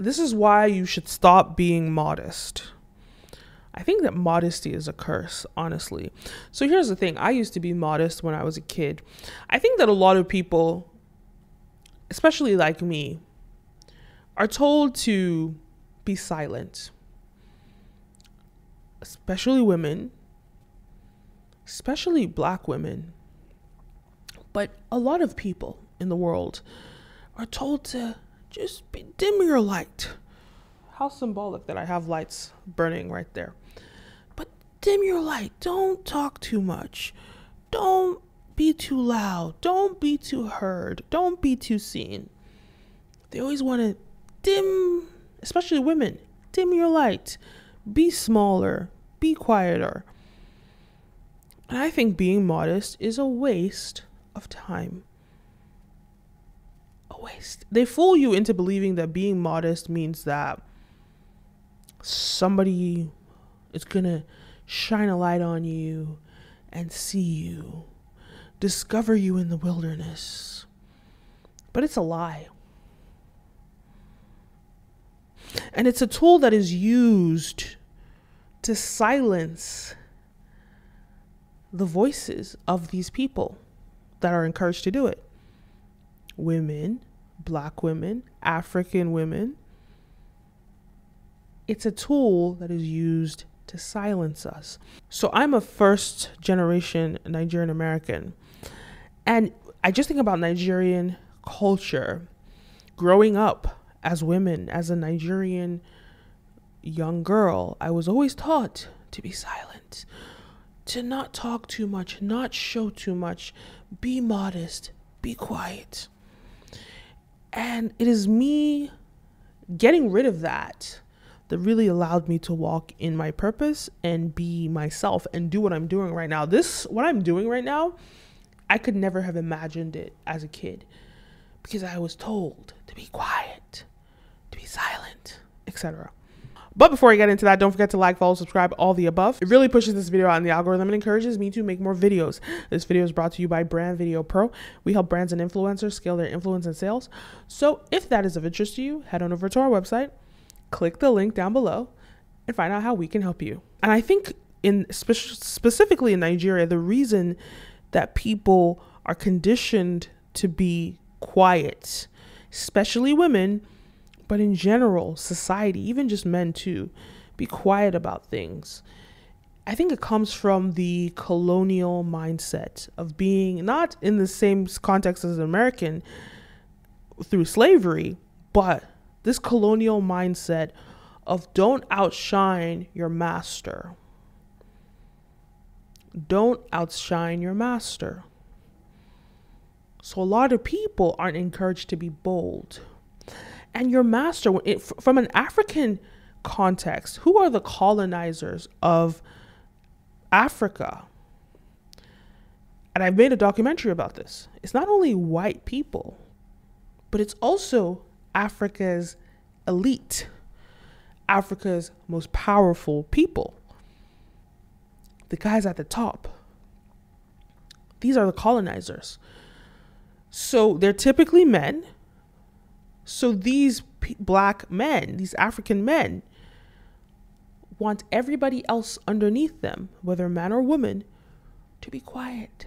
this is why you should stop being modest. I think that modesty is a curse, honestly. So here's the thing I used to be modest when I was a kid. I think that a lot of people, especially like me, are told to be silent, especially women, especially black women. But a lot of people in the world are told to just be, dim your light. How symbolic that I have lights burning right there. But dim your light. Don't talk too much. Don't be too loud. Don't be too heard. Don't be too seen. They always want to dim, especially women, dim your light. Be smaller. Be quieter. And I think being modest is a waste of time. A waste. They fool you into believing that being modest means that somebody is to shine a light on you and see you, discover you in the wilderness. But it's a lie. And it's a tool that is used to silence the voices of these people that are encouraged to do it women, black women, African women. It's a tool that is used to silence us. So I'm a first generation Nigerian American. And I just think about Nigerian culture growing up as women, as a Nigerian young girl. I was always taught to be silent, to not talk too much, not show too much, be modest, be quiet. And it is me getting rid of that that really allowed me to walk in my purpose and be myself and do what I'm doing right now. This, what I'm doing right now, I could never have imagined it as a kid because I was told to be quiet, to be silent, etc. But before I get into that, don't forget to like, follow, subscribe, all the above. It really pushes this video out in the algorithm and encourages me to make more videos. This video is brought to you by Brand Video Pro. We help brands and influencers scale their influence and sales. So if that is of interest to you, head on over to our website, click the link down below, and find out how we can help you. And I think in spe- specifically in Nigeria, the reason that people are conditioned to be quiet, especially women, but in general, society, even just men too, be quiet about things. I think it comes from the colonial mindset of being not in the same context as an American through slavery, but this colonial mindset of don't outshine your master. Don't outshine your master. So a lot of people aren't encouraged to be bold and your master it, from an African context. Who are the colonizers of Africa? And I've made a documentary about this. It's not only white people, but it's also Africa's elite, Africa's most powerful people. The guys at the top. These are the colonizers. So they're typically men so these p- black men, these African men, want everybody else underneath them, whether man or woman, to be quiet,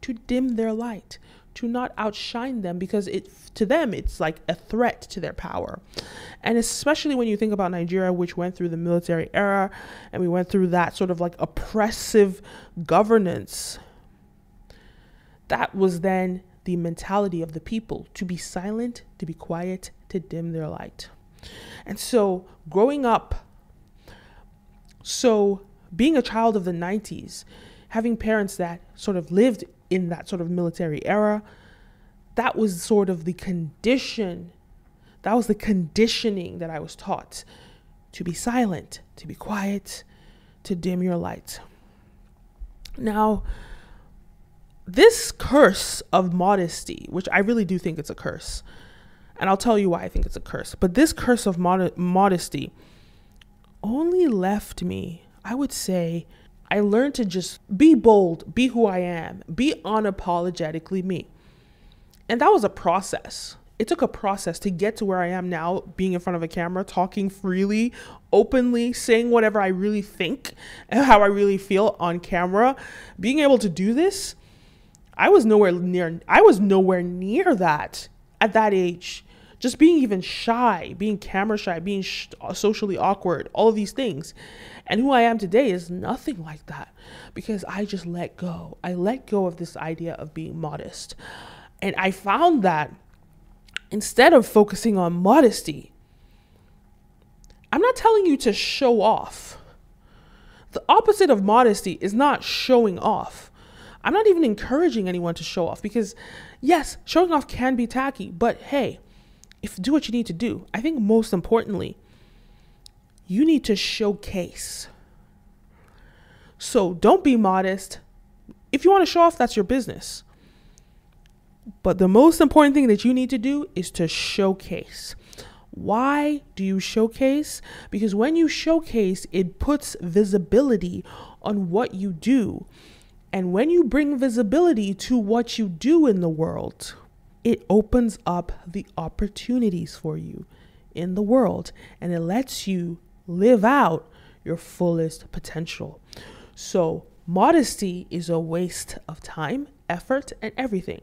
to dim their light, to not outshine them because it to them it's like a threat to their power. And especially when you think about Nigeria which went through the military era and we went through that sort of like oppressive governance that was then the mentality of the people to be silent, to be quiet, to dim their light. And so, growing up, so being a child of the 90s, having parents that sort of lived in that sort of military era, that was sort of the condition, that was the conditioning that I was taught to be silent, to be quiet, to dim your light. Now, this curse of modesty, which I really do think it's a curse, and I'll tell you why I think it's a curse, but this curse of mod- modesty only left me, I would say, I learned to just be bold, be who I am, be unapologetically me. And that was a process. it took a process to get to where I am now, being in front of a camera, talking freely, openly, saying whatever I really think and how I really feel on camera. Being able to do this, I was nowhere near I was nowhere near that at that age. Just being even shy, being camera shy, being sh- socially awkward, all of these things. And who I am today is nothing like that because I just let go. I let go of this idea of being modest. And I found that instead of focusing on modesty, I'm not telling you to show off. The opposite of modesty is not showing off. I'm not even encouraging anyone to show off because, yes, showing off can be tacky, but hey, if do what you need to do. I think most importantly, you need to showcase. So don't be modest. If you want to show off, that's your business. But the most important thing that you need to do is to showcase. Why do you showcase? Because when you showcase, it puts visibility on what you do. And when you bring visibility to what you do in the world, it opens up the opportunities for you in the world and it lets you live out your fullest potential. So, modesty is a waste of time, effort, and everything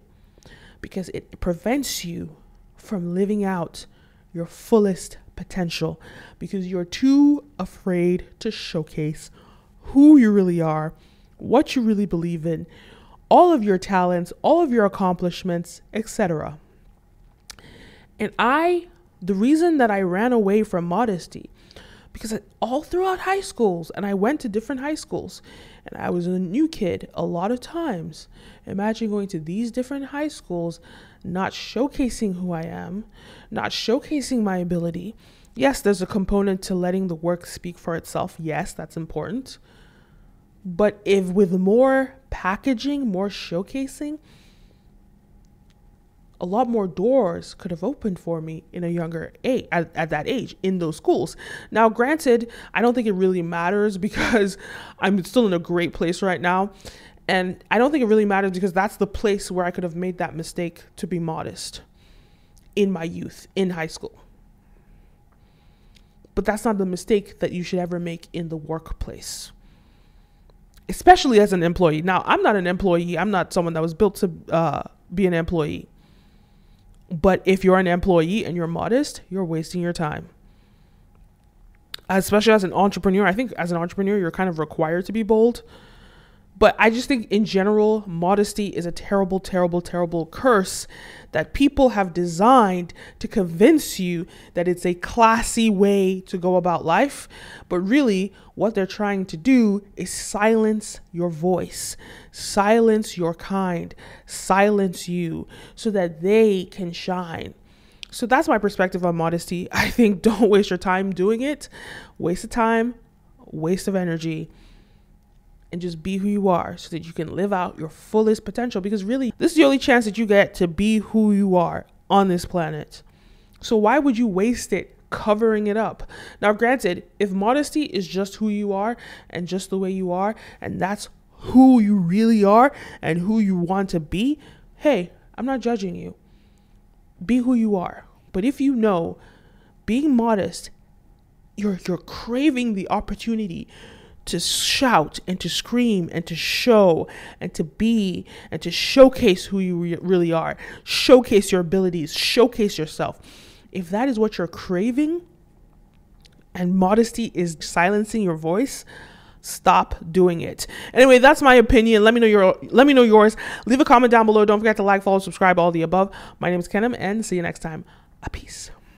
because it prevents you from living out your fullest potential because you're too afraid to showcase who you really are, what you really believe in, all of your talents, all of your accomplishments, etc. And I, the reason that I ran away from modesty, because all throughout high schools, and I went to different high schools, and I was a new kid a lot of times. Imagine going to these different high schools, not showcasing who I am, not showcasing my ability. Yes, there's a component to letting the work speak for itself. Yes, that's important. But if with more packaging, more showcasing, a lot more doors could have opened for me in a younger age at, at that age in those schools. Now granted i don't think it really matters because i'm still in a great place right now. And i don't think it really matters because that's the place where i could have made that mistake to be modest in my youth in high school. But that's not the mistake that you should ever make in the workplace especially as an employee now i'm not an employee i'm not someone that was built to uh, be an employee but if you're an employee and you're modest, you're wasting your time. Especially as an entrepreneur, I think as an entrepreneur, you're kind of required to be bold. But I just think in general, modesty is a terrible, terrible, terrible curse that people have designed to convince you that it's a classy way to go about life. But really, what they're trying to do is silence your voice, silence your kind, silence you so that they can shine. So that's my perspective on modesty. I think don't waste your time doing it. Waste of time, waste of energy and just be who you are so that you can live out your fullest potential because really this is the only chance that you get to be who you are on this planet. So why would you waste it covering it up? Now granted, if modesty is just who you are and just the way you are and that's who you really are and who you want to be, hey, I'm not judging you. Be who you are. But if you know being modest, you're you're craving the opportunity to shout and to scream and to show and to be and to showcase who you re- really are, showcase your abilities, showcase yourself. If that is what you're craving and modesty is silencing your voice, stop doing it. Anyway, that's my opinion. Let me know your let me know yours. Leave a comment down below. Don't forget to like, follow, subscribe, all the above. My name is Kenim and see you next time. A peace.